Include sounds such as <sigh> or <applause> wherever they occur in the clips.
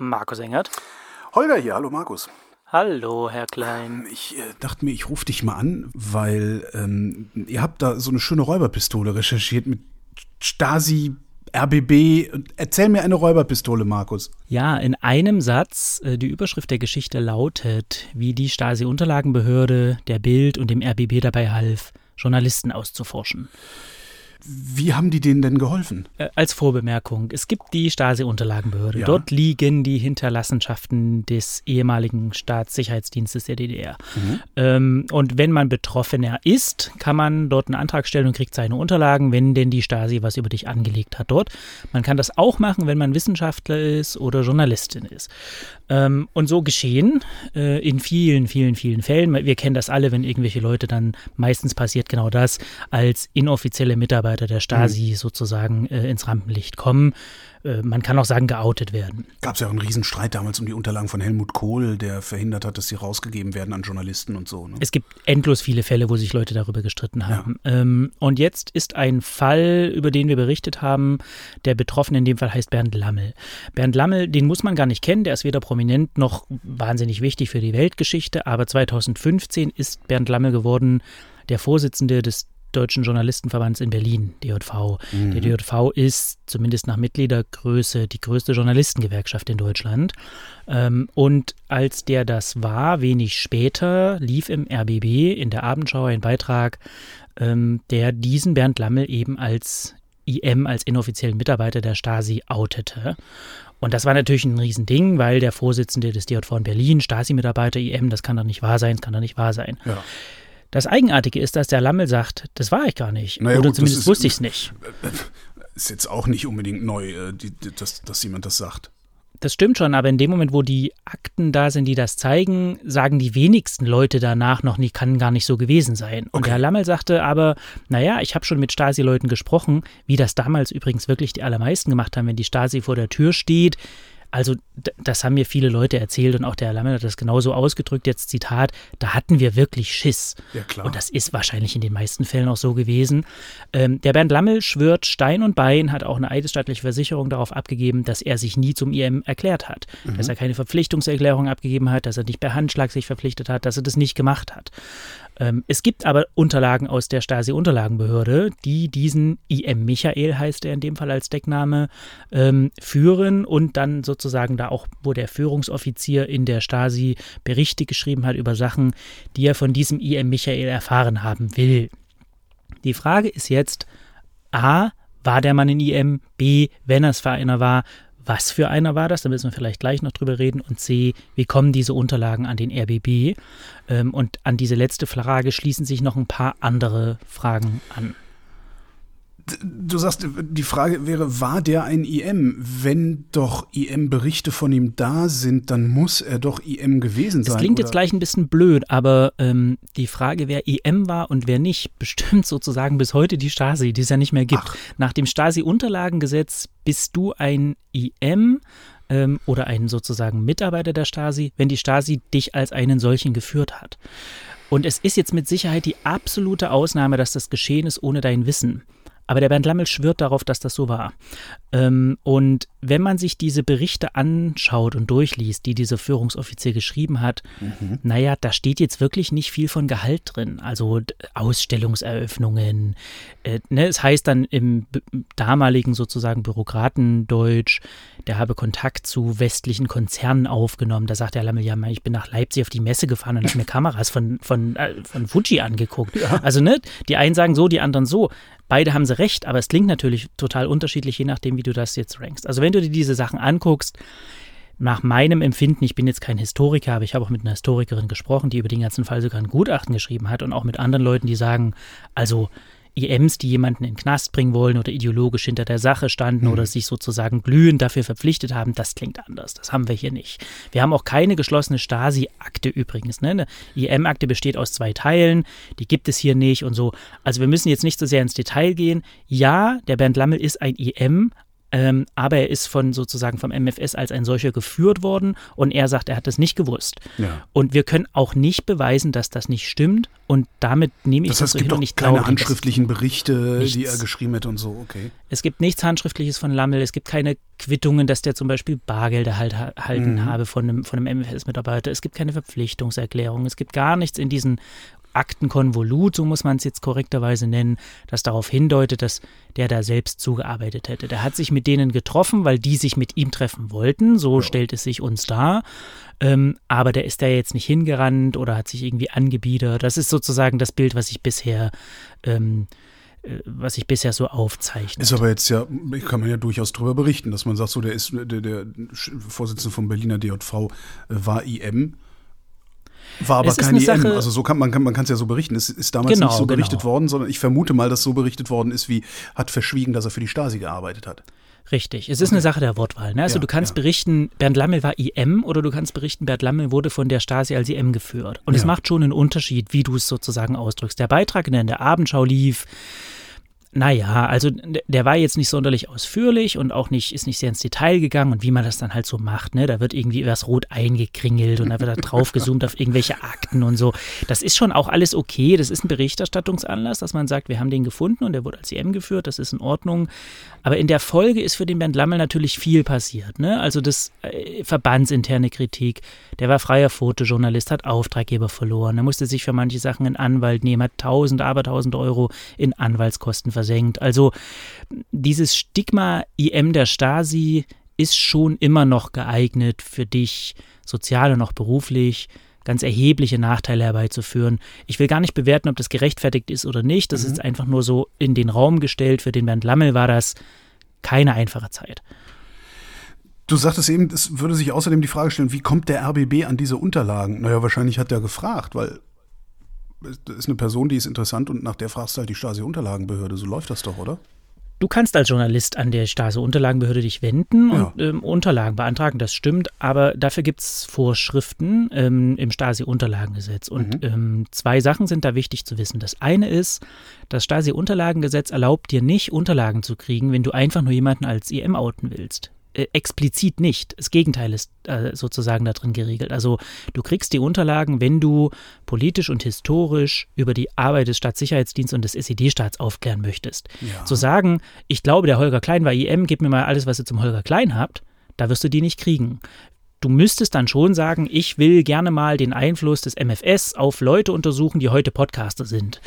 Markus Engert. Holger hier, hallo Markus. Hallo, Herr Klein. Ich äh, dachte mir, ich rufe dich mal an, weil ähm, ihr habt da so eine schöne Räuberpistole recherchiert mit Stasi, RBB. Erzähl mir eine Räuberpistole, Markus. Ja, in einem Satz, äh, die Überschrift der Geschichte lautet, wie die Stasi-Unterlagenbehörde, der Bild und dem RBB dabei half, Journalisten auszuforschen. Wie haben die denen denn geholfen? Äh, als Vorbemerkung, es gibt die Stasi-Unterlagenbehörde. Ja. Dort liegen die Hinterlassenschaften des ehemaligen Staatssicherheitsdienstes der DDR. Ähm, und wenn man Betroffener ist, kann man dort einen Antrag stellen und kriegt seine Unterlagen, wenn denn die Stasi was über dich angelegt hat dort. Man kann das auch machen, wenn man Wissenschaftler ist oder Journalistin ist. Ähm, und so geschehen äh, in vielen, vielen, vielen Fällen. Wir kennen das alle, wenn irgendwelche Leute dann, meistens passiert genau das, als inoffizielle Mitarbeiter der Stasi sozusagen äh, ins Rampenlicht kommen. Äh, man kann auch sagen, geoutet werden. Gab es ja auch einen Riesenstreit damals um die Unterlagen von Helmut Kohl, der verhindert hat, dass sie rausgegeben werden an Journalisten und so. Ne? Es gibt endlos viele Fälle, wo sich Leute darüber gestritten haben. Ähm, und jetzt ist ein Fall, über den wir berichtet haben, der Betroffene in dem Fall heißt Bernd Lammel. Bernd Lammel, den muss man gar nicht kennen, der ist weder prominent noch wahnsinnig wichtig für die Weltgeschichte, aber 2015 ist Bernd Lammel geworden der Vorsitzende des Deutschen Journalistenverbands in Berlin, DJV. Der DJV ist zumindest nach Mitgliedergröße die größte Journalistengewerkschaft in Deutschland. Ähm, und als der das war, wenig später, lief im RBB in der Abendschau ein Beitrag, ähm, der diesen Bernd Lammel eben als IM, als inoffiziellen Mitarbeiter der Stasi outete. Und das war natürlich ein Riesending, weil der Vorsitzende des DJV in Berlin, Stasi-Mitarbeiter, IM, das kann doch nicht wahr sein, das kann doch nicht wahr sein. Ja. Das Eigenartige ist, dass der Lammel sagt, das war ich gar nicht. Naja, Oder gut, zumindest ist- wusste ich es nicht. <laughs> Ist jetzt auch nicht unbedingt neu, äh, die, die, dass, dass jemand das sagt. Das stimmt schon, aber in dem Moment, wo die Akten da sind, die das zeigen, sagen die wenigsten Leute danach noch, nie kann gar nicht so gewesen sein. Und Okay. der Herr Lammel sagte aber, naja, ich habe schon mit Stasi-Leuten gesprochen, wie das damals übrigens wirklich die allermeisten gemacht haben, wenn die Stasi vor der Tür steht. Also das haben mir viele Leute erzählt und auch der Herr Lammel hat das genauso ausgedrückt, jetzt Zitat, da hatten wir wirklich Schiss. Ja, klar. Und das ist wahrscheinlich in den meisten Fällen auch so gewesen. Ähm, der Bernd Lammel schwört Stein und Bein, hat auch eine eidesstattliche Versicherung darauf abgegeben, dass er sich nie zum IM erklärt hat. Dass er keine Verpflichtungserklärung abgegeben hat, dass er nicht per Handschlag sich verpflichtet hat, dass er das nicht gemacht hat. Ähm, es gibt aber Unterlagen aus der Stasi-Unterlagenbehörde, die diesen IM Michael, heißt er in dem Fall als Deckname, ähm, führen und dann sozusagen da auch, wo der Führungsoffizier in der Stasi Berichte geschrieben hat über Sachen, die er von diesem IM Michael erfahren haben will. Die Frage ist jetzt, A, war der Mann in IM? B, wenn es für einer war, was für einer war das? Da müssen wir vielleicht gleich noch drüber reden. Und C, wie kommen diese Unterlagen an den RBB? Ähm, und an diese letzte Frage schließen sich noch ein paar andere Fragen an. Du sagst, die Frage wäre, war der ein IM? Wenn doch IM-Berichte von ihm da sind, dann muss er doch IM gewesen sein. Das klingt oder? jetzt gleich ein bisschen blöd, aber ähm, die Frage, wer IM war und wer nicht, <laughs> bestimmt sozusagen bis heute die Stasi, die es ja nicht mehr gibt. Ach. Nach dem Stasi-Unterlagengesetz bist du ein IM ähm, oder ein sozusagen Mitarbeiter der Stasi, wenn die Stasi dich als einen solchen geführt hat. Und es ist jetzt mit Sicherheit die absolute Ausnahme, dass das geschehen ist ohne dein Wissen. Aber der Bernd Lammel schwört darauf, dass das so war. Ähm, und wenn man sich diese Berichte anschaut und durchliest, die dieser Führungsoffizier geschrieben hat, naja, da steht jetzt wirklich nicht viel von Gehalt drin. Also Ausstellungseröffnungen. Äh, ne, es heißt dann im damaligen sozusagen Bürokratendeutsch, der habe Kontakt zu westlichen Konzernen aufgenommen. Da sagt der Lammel, ja, ich bin nach Leipzig auf die Messe gefahren und habe mir Kameras von, von, äh, von Fuji angeguckt. Also, ne, die einen sagen so, die anderen so. Beide haben sie recht, aber es klingt natürlich total unterschiedlich, je nachdem, wie du das jetzt rankst. Also, wenn du dir diese Sachen anguckst, nach meinem Empfinden, ich bin jetzt kein Historiker, aber ich habe auch mit einer Historikerin gesprochen, die über den ganzen Fall sogar ein Gutachten geschrieben hat und auch mit anderen Leuten, die sagen, also IMs, die jemanden in den Knast bringen wollen oder ideologisch hinter der Sache standen oder sich sozusagen glühend dafür verpflichtet haben, das klingt anders. Das haben wir hier nicht. Wir haben auch keine geschlossene Stasi-Akte übrigens. Ne? Eine IM-Akte besteht aus zwei Teilen, die gibt es hier nicht und so. Also wir müssen jetzt nicht so sehr ins Detail gehen. Ja, der Bernd Lammel ist ein IM, ähm, aber er ist von sozusagen vom MFS als ein solcher geführt worden und er sagt, er hat das nicht gewusst. Ja. Und wir können auch nicht beweisen, dass das nicht stimmt und damit nehme ich Das das, heißt, so es gibt hin und ich keine glaube, das. handschriftlichen Berichte, die Nichts. er geschrieben hätte und so, okay. Es gibt nichts Handschriftliches von Lammel, es gibt keine Quittungen, dass der zum Beispiel Bargelder halt halten Mhm. habe von einem, von einem MFS-Mitarbeiter. Es gibt keine Verpflichtungserklärung, es gibt gar nichts in diesen Aktenkonvolut, so muss man es jetzt korrekterweise nennen, das darauf hindeutet, dass der da selbst zugearbeitet hätte. Der hat sich mit denen getroffen, weil die sich mit ihm treffen wollten, so stellt es sich uns dar. Ähm, aber der ist da jetzt nicht hingerannt oder hat sich irgendwie angebiedert. Das ist sozusagen das Bild, was ich bisher ähm, äh, was ich bisher so aufzeichne. Ist aber jetzt ja, kann man ja durchaus darüber berichten, dass man sagt, so der ist der, der Vorsitzende vom Berliner DJV äh, war IM. War aber Es kein eine IM. Sache- also so kann man kann man es ja so berichten. Es ist damals Genau, nicht so berichtet genau. worden, sondern ich vermute mal, dass so berichtet worden ist, wie hat verschwiegen, dass er für die Stasi gearbeitet hat. Richtig. Es ist eine Sache der Wortwahl. Ne? Also Ja, du kannst ja. berichten, Bernd Lammel war IM oder du kannst berichten, Bernd Lammel wurde von der Stasi als IM geführt. Und es Ja. macht schon einen Unterschied, wie du es sozusagen ausdrückst. Der Beitrag, der in der Abendschau lief, naja, also der war jetzt nicht sonderlich ausführlich und auch nicht, ist nicht sehr ins Detail gegangen und wie man das dann halt so macht, ne? Da wird irgendwie was rot eingekringelt und da wird da <laughs> drauf gezoomt auf irgendwelche Akten und so. Das ist schon auch alles okay. Das ist ein Berichterstattungsanlass, dass man sagt, wir haben den gefunden und der wurde als IM geführt, das ist in Ordnung. Aber in der Folge ist für den Bernd Lammel natürlich viel passiert, ne? Also das äh, verbandsinterne Kritik, der war freier Fotojournalist, hat Auftraggeber verloren, er musste sich für manche Sachen einen Anwalt nehmen, hat tausend, aber tausend Euro in Anwaltskosten versenkt. Also dieses Stigma IM der Stasi ist schon immer noch geeignet für dich, sozial und auch beruflich, ganz erhebliche Nachteile herbeizuführen. Ich will gar nicht bewerten, ob das gerechtfertigt ist oder nicht. Das ist einfach nur so in den Raum gestellt. Für den Bernd Lammel war das keine einfache Zeit. Du sagtest eben, es würde sich außerdem die Frage stellen, wie kommt der RBB an diese Unterlagen? Naja, wahrscheinlich hat der gefragt, weil ist eine Person, die ist interessant und nach der fragst du halt die Stasi-Unterlagenbehörde. So läuft das doch, oder? Du kannst als Journalist an der Stasi-Unterlagenbehörde dich wenden Ja. und ähm, Unterlagen beantragen, das stimmt, aber dafür gibt es Vorschriften ähm, im Stasi-Unterlagengesetz. Und ähm, zwei Sachen sind da wichtig zu wissen. Das eine ist, das Stasi-Unterlagengesetz erlaubt dir nicht, Unterlagen zu kriegen, wenn du einfach nur jemanden als IM outen willst. Äh, explizit nicht. Das Gegenteil ist äh, sozusagen da drin geregelt. Also du kriegst die Unterlagen, wenn du politisch und historisch über die Arbeit des Staatssicherheitsdienstes und des SED-Staats aufklären möchtest. Ja. Zu sagen, ich glaube, der Holger Klein war IM, gib mir mal alles, was ihr zum Holger Klein habt, da wirst du die nicht kriegen. Du müsstest dann schon sagen, ich will gerne mal den Einfluss des MFS auf Leute untersuchen, die heute Podcaster sind.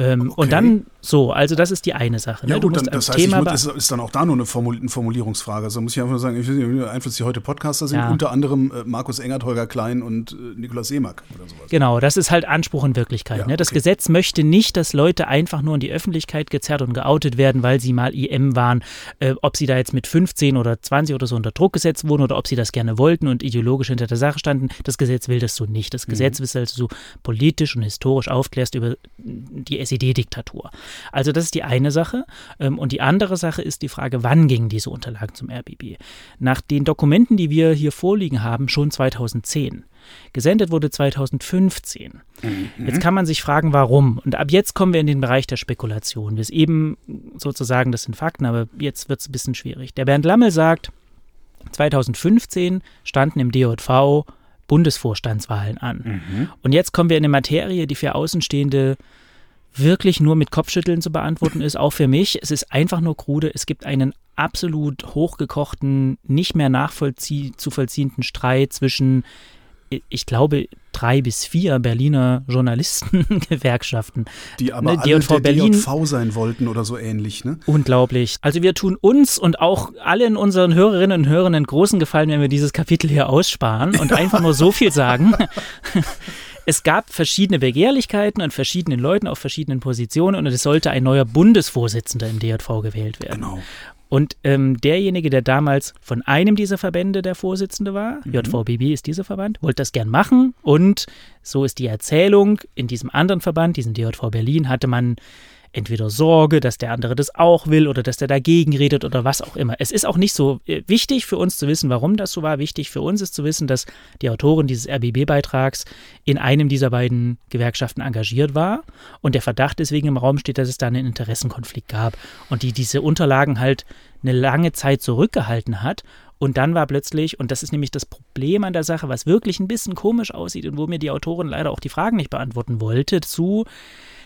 Ähm, Okay. Und dann so, also das ist die eine Sache. Ja, ne? du gut, dann, das heißt, ich Thema muss, ist, ist dann auch da nur eine, Formul eine Formulierungsfrage. Also muss ich einfach nur sagen, ich weiß nicht, Einfluss die heute Podcaster sind, Ja. unter anderem äh, Markus Engert, Holger Klein und äh, Nikolaus Seemack oder sowas. Genau, das ist halt Anspruch in Wirklichkeit. Ja, ne? Das okay. Gesetz möchte nicht, dass Leute einfach nur in die Öffentlichkeit gezerrt und geoutet werden, weil sie mal IM waren. Äh, ob sie da jetzt mit 15 oder 20 oder so unter Druck gesetzt wurden oder ob sie das gerne wollten und ideologisch hinter der Sache standen. Das Gesetz will das so nicht. Das Gesetz will, dass du politisch und historisch aufklärst über die SED-Diktatur. Also das ist die eine Sache. Ähm, Und die andere Sache ist die Frage, wann gingen diese Unterlagen zum RBB? Nach den Dokumenten, die wir hier vorliegen haben, schon 2010. Gesendet wurde 2015. Jetzt kann man sich fragen, warum. Und ab jetzt kommen wir in den Bereich der Spekulation. Bis eben sozusagen, das sind Fakten, aber jetzt wird es ein bisschen schwierig. Der Bernd Lammel sagt, 2015 standen im DJV Bundesvorstandswahlen an. Und jetzt kommen wir in eine Materie, die für Außenstehende wirklich nur mit Kopfschütteln zu beantworten ist, auch für mich. Es ist einfach nur krude. Es gibt einen absolut hochgekochten, nicht mehr nachzuvollziehenden Streit zwischen, ich glaube, drei bis vier Berliner Journalistengewerkschaften. Die aber Ne, alle DJV der Berlin. DJV sein wollten oder so ähnlich, ne? Unglaublich. Also wir tun uns und auch allen unseren Hörerinnen und Hörern einen großen Gefallen, wenn wir dieses Kapitel hier aussparen und einfach nur so viel sagen. <laughs> Es gab verschiedene Begehrlichkeiten und verschiedenen Leuten auf verschiedenen Positionen und es sollte ein neuer Bundesvorsitzender im DJV gewählt werden. Genau. Und ähm, derjenige, der damals von einem dieser Verbände der Vorsitzende war, JVBB ist dieser Verband, wollte das gern machen. Und so ist die Erzählung, in diesem anderen Verband, diesem DJV Berlin, hatte man entweder Sorge, dass der andere das auch will oder dass der dagegen redet oder was auch immer. Es ist auch nicht so äh, wichtig für uns zu wissen, warum das so war. Wichtig für uns ist zu wissen, dass die Autorin dieses RBB-Beitrags in einem dieser beiden Gewerkschaften engagiert war und der Verdacht deswegen im Raum steht, dass es da einen Interessenkonflikt gab und die diese Unterlagen halt eine lange Zeit zurückgehalten hat und dann war plötzlich, und das ist nämlich das Problem an der Sache, was wirklich ein bisschen komisch aussieht und wo mir die Autorin leider auch die Fragen nicht beantworten wollte, zu,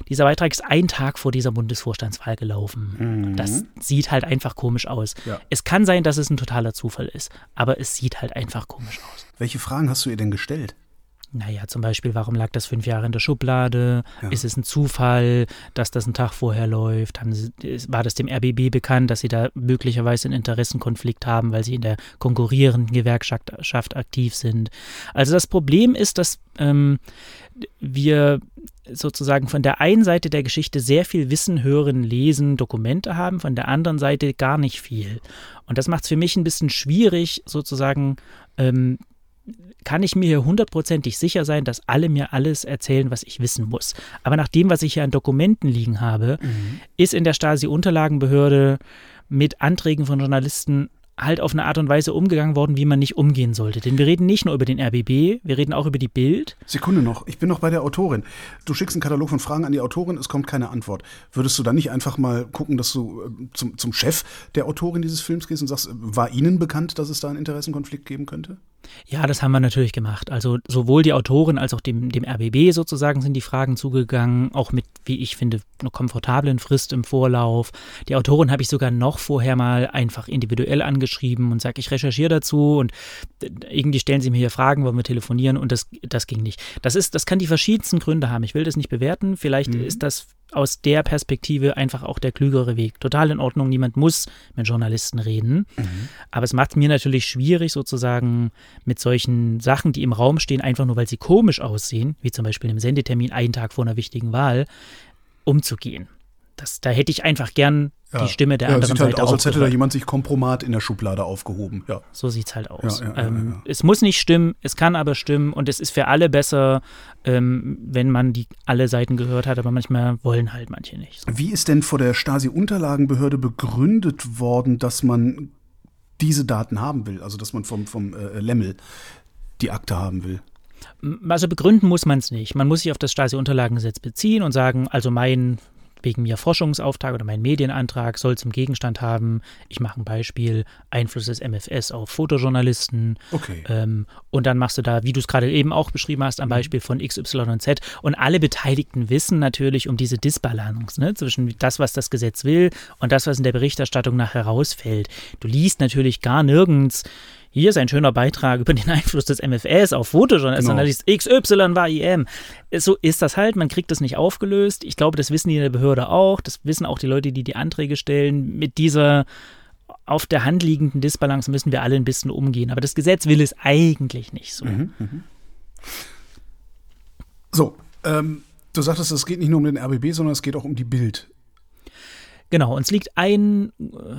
dieser Beitrag ist ein Tag vor dieser Bundesvorstandswahl gelaufen. Mhm. Das sieht halt einfach komisch aus. Ja. Es kann sein, dass es ein totaler Zufall ist, aber es sieht halt einfach komisch aus. Welche Fragen hast du ihr denn gestellt? Naja, zum Beispiel, warum lag das fünf Jahre in der Schublade? Ja. Ist es ein Zufall, dass das einen Tag vorher läuft? Sie, war das dem RBB bekannt, dass sie da möglicherweise einen Interessenkonflikt haben, weil sie in der konkurrierenden Gewerkschaft aktiv sind? Also das Problem ist, dass ähm, wir sozusagen von der einen Seite der Geschichte sehr viel Wissen, Hören, Lesen, Dokumente haben, von der anderen Seite gar nicht viel. Und das macht es für mich ein bisschen schwierig, sozusagen ähm, kann ich mir hier hundertprozentig sicher sein, dass alle mir alles erzählen, was ich wissen muss. Aber nach dem, was ich hier an Dokumenten liegen habe, mhm. ist in der Stasi-Unterlagenbehörde mit Anträgen von Journalisten halt auf eine Art und Weise umgegangen worden, wie man nicht umgehen sollte. Denn wir reden nicht nur über den RBB, wir reden auch über die Bild. Sekunde noch, ich bin noch bei der Autorin. Du schickst einen Katalog von Fragen an die Autorin, es kommt keine Antwort. Würdest du dann nicht einfach mal gucken, dass du äh, zum, zum Chef der Autorin dieses Films gehst und sagst, war Ihnen bekannt, dass es da einen Interessenkonflikt geben könnte? Ja, das haben wir natürlich gemacht. Also sowohl die Autorin als auch dem, dem RBB sozusagen sind die Fragen zugegangen, auch mit, wie ich finde, einer komfortablen Frist im Vorlauf. Die Autorin habe ich sogar noch vorher mal einfach individuell angeschrieben und sage, ich recherchiere dazu und irgendwie stellen sie mir hier Fragen, wollen wir telefonieren und das, das ging nicht. Das ist, das kann die verschiedensten Gründe haben. Ich will das nicht bewerten. Vielleicht mhm. ist das aus der Perspektive einfach auch der klügere Weg. Total in Ordnung, niemand muss mit Journalisten reden. Mhm. Aber es macht es mir natürlich schwierig, sozusagen mit solchen Sachen, die im Raum stehen, einfach nur weil sie komisch aussehen, wie zum Beispiel einem Sendetermin einen Tag vor einer wichtigen Wahl, umzugehen. Das, da hätte ich einfach gern ja. die Stimme der ja, anderen sieht halt aus, als hätte da jemand sich Kompromat in der Schublade aufgehoben. Ja. So sieht es halt aus. Ja, ähm, es muss nicht stimmen, es kann aber stimmen und es ist für alle besser, ähm, wenn man die alle Seiten gehört hat, aber manchmal wollen halt manche nicht. Wie ist denn vor der Stasi-Unterlagenbehörde begründet worden, dass man diese Daten haben will, also dass man vom, vom äh, Lemmel die Akte haben will? Also begründen muss man es nicht. Man muss sich auf das Stasi-Unterlagengesetz beziehen und sagen, also mein wegen mir Forschungsauftrag oder mein Medienantrag soll zum Gegenstand haben, ich mache ein Beispiel, Einfluss des MFS auf Fotojournalisten. Okay. Ähm, und dann machst du da, wie du es gerade eben auch beschrieben hast, am mhm. Beispiel von X, Y und Z. Und alle Beteiligten wissen natürlich um diese Disbalance ne, zwischen das, was das Gesetz will und das, was in der Berichterstattung nachher rausfällt. Du liest natürlich gar nirgends, hier ist ein schöner Beitrag über den <laughs> Einfluss des MFS auf Fotojournalisten. Genau. XY war IM. So ist das halt, man kriegt das nicht aufgelöst. Ich glaube, das wissen die in der Behörde auch. Das wissen auch die Leute, die die Anträge stellen. Mit dieser auf der Hand liegenden Disbalance müssen wir alle ein bisschen umgehen. Aber das Gesetz will es eigentlich nicht so. Mhm, mh. So, ähm, du sagtest, es geht nicht nur um den RBB, sondern es geht auch um die Bild. Genau, uns liegt ein,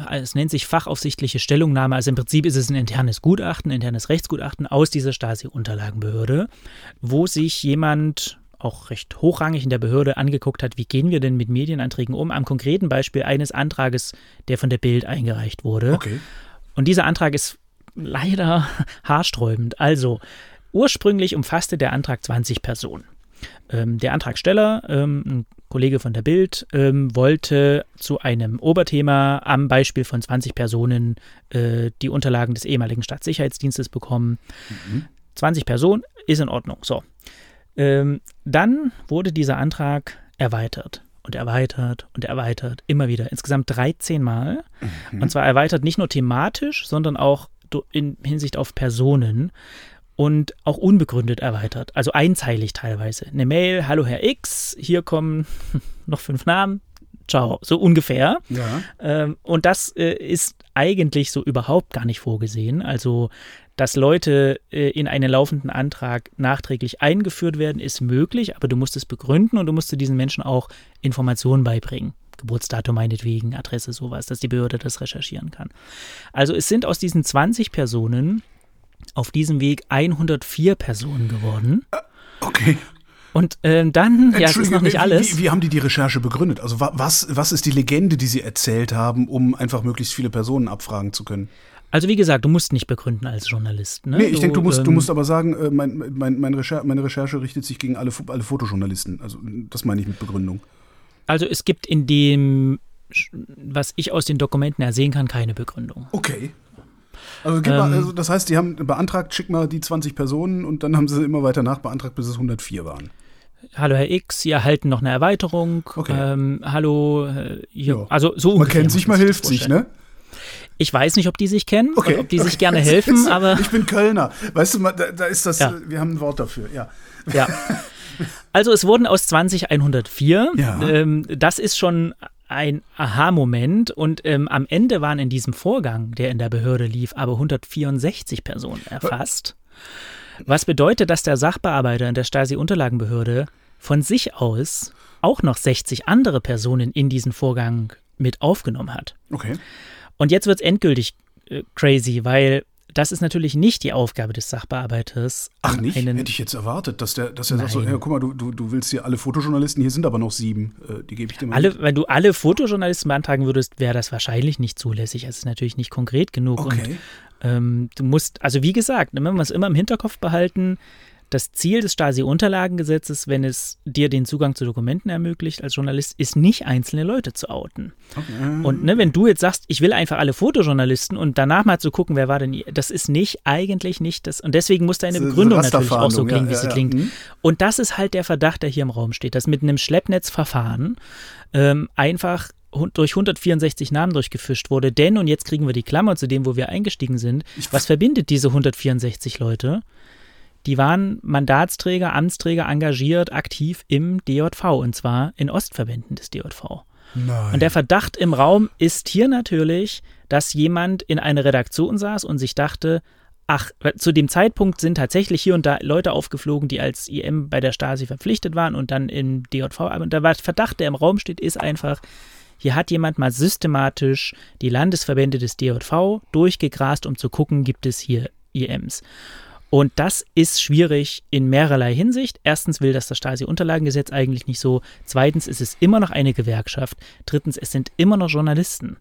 äh, es nennt sich fachaufsichtliche Stellungnahme, also im Prinzip ist es ein internes Gutachten, internes Rechtsgutachten aus dieser Stasi-Unterlagenbehörde, wo sich jemand auch recht hochrangig in der Behörde angeguckt hat, wie gehen wir denn mit Medienanträgen um, am konkreten Beispiel eines Antrages, der von der Bild eingereicht wurde. Okay. Und dieser Antrag ist leider <laughs> haarsträubend. Also, ursprünglich umfasste der Antrag 20 Personen. Ähm, der Antragsteller, ähm, ein Kollege von der Bild, ähm, wollte zu einem Oberthema am Beispiel von 20 Personen äh, die Unterlagen des ehemaligen Staatssicherheitsdienstes bekommen. Mhm. 20 Personen ist in Ordnung. So. Ähm, dann wurde dieser Antrag erweitert und erweitert und erweitert, immer wieder, insgesamt 13 Mal. Mhm. Und zwar erweitert nicht nur thematisch, sondern auch in Hinsicht auf Personen und auch unbegründet erweitert, also einzeilig teilweise. Eine Mail, hallo Herr X, hier kommen <laughs> noch fünf Namen, ciao, so ungefähr. Ja. Ähm, und das äh, ist eigentlich so überhaupt gar nicht vorgesehen. Also, dass Leute äh, in einen laufenden Antrag nachträglich eingeführt werden, ist möglich, aber du musst es begründen und du musst diesen Menschen auch Informationen beibringen. Geburtsdatum meinetwegen, Adresse, sowas, dass die Behörde das recherchieren kann. Also es sind aus diesen 20 Personen auf diesem Weg 104 Personen geworden. Okay. Und äh, dann, ja, es ist noch nicht alles. Wie, wie, haben die die Recherche begründet? Also was, was ist die Legende, die sie erzählt haben, um einfach möglichst viele Personen abfragen zu können? Also wie gesagt, du musst nicht begründen als Journalist. Ne? Nee, ich denke, du musst, ähm, du musst aber sagen, äh, mein, mein, mein Recher meine Recherche richtet sich gegen alle, alle Fotojournalisten. Also das meine ich mit Begründung. Also es gibt in dem, was ich aus den Dokumenten ersehen kann, keine Begründung. Okay. Also, ähm, mal, also, das heißt, die haben beantragt, schick mal die 20 Personen und dann haben sie immer weiter nachbeantragt, bis es 104 waren. Hallo Herr X, Sie erhalten noch eine Erweiterung. Okay. Ähm, hallo, äh, hier, also so Man kennt sich, man hilft sich, ne? Ich weiß nicht, ob die sich kennen okay, ob die okay. sich gerne helfen, <laughs> aber. Ich bin Kölner. Weißt du, da, da ist das, ja. wir haben ein Wort dafür, ja. Ja. <laughs> Also es wurden aus 20 104. Ja. Ähm, das ist schon ein Aha-Moment und ähm, am Ende waren in diesem Vorgang, der in der Behörde lief, aber 164 Personen erfasst. Was bedeutet, dass der Sachbearbeiter in der Stasi-Unterlagenbehörde von sich aus auch noch 60 andere Personen in diesen Vorgang mit aufgenommen hat. Okay. Und jetzt wird es endgültig äh, crazy, weil das ist natürlich nicht die Aufgabe des Sachbearbeiters. Ach nicht? Hätte ich jetzt erwartet, dass der, dass er sagt so, ja, guck mal, du, du, du willst hier alle Fotojournalisten, hier sind aber noch sieben, äh, die gebe ich dir mal. Alle, wenn du alle Fotojournalisten beantragen würdest, wäre das wahrscheinlich nicht zulässig. Es ist natürlich nicht konkret genug. Okay. Und ähm, du musst, also wie gesagt, wenn wir es immer im Hinterkopf behalten, das Ziel des Stasi-Unterlagengesetzes, wenn es dir den Zugang zu Dokumenten ermöglicht als Journalist, ist nicht einzelne Leute zu outen. Okay. Und ne, wenn du jetzt sagst, ich will einfach alle Fotojournalisten und danach mal zu gucken, wer war denn, das ist nicht eigentlich nicht das. Und deswegen muss deine Begründung natürlich auch so klingen, ja, wie sie ja, klingt. Mhm. Und das ist halt der Verdacht, der hier im Raum steht, dass mit einem Schleppnetzverfahren ähm, einfach durch 164 Namen durchgefischt wurde. Denn, und jetzt kriegen wir die Klammer zu dem, wo wir eingestiegen sind, was verbindet diese 164 Leute? Die waren Mandatsträger, Amtsträger, engagiert, aktiv im DJV und zwar in Ostverbänden des DJV. Nein. Und der Verdacht im Raum ist hier natürlich, dass jemand in einer Redaktion saß und sich dachte, ach, zu dem Zeitpunkt sind tatsächlich hier und da Leute aufgeflogen, die als IM bei der Stasi verpflichtet waren und dann im DJV. Aber der Verdacht, der im Raum steht, ist einfach, hier hat jemand mal systematisch die Landesverbände des DJV durchgegrast, um zu gucken, gibt es hier IMs. Und das ist schwierig in mehrerlei Hinsicht. Erstens will das das Stasi-Unterlagengesetz eigentlich nicht so. Zweitens ist es immer noch eine Gewerkschaft. Drittens, es sind immer noch Journalisten.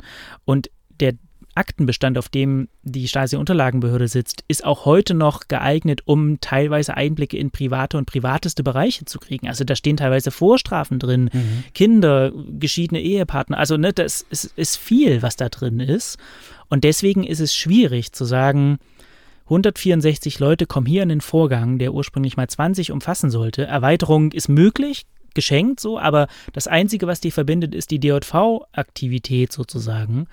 Und der Aktenbestand, auf dem die Stasi-Unterlagenbehörde sitzt, ist auch heute noch geeignet, um teilweise Einblicke in private und privateste Bereiche zu kriegen. Also da stehen teilweise Vorstrafen drin, mhm. Kinder, geschiedene Ehepartner. Also ne, das ist, ist viel, was da drin ist. Und deswegen ist es schwierig zu sagen, 164 Leute kommen hier in den Vorgang, der ursprünglich mal 20 umfassen sollte. Erweiterung ist möglich, geschenkt so, aber das Einzige, was die verbindet, ist die DJV-Aktivität sozusagen.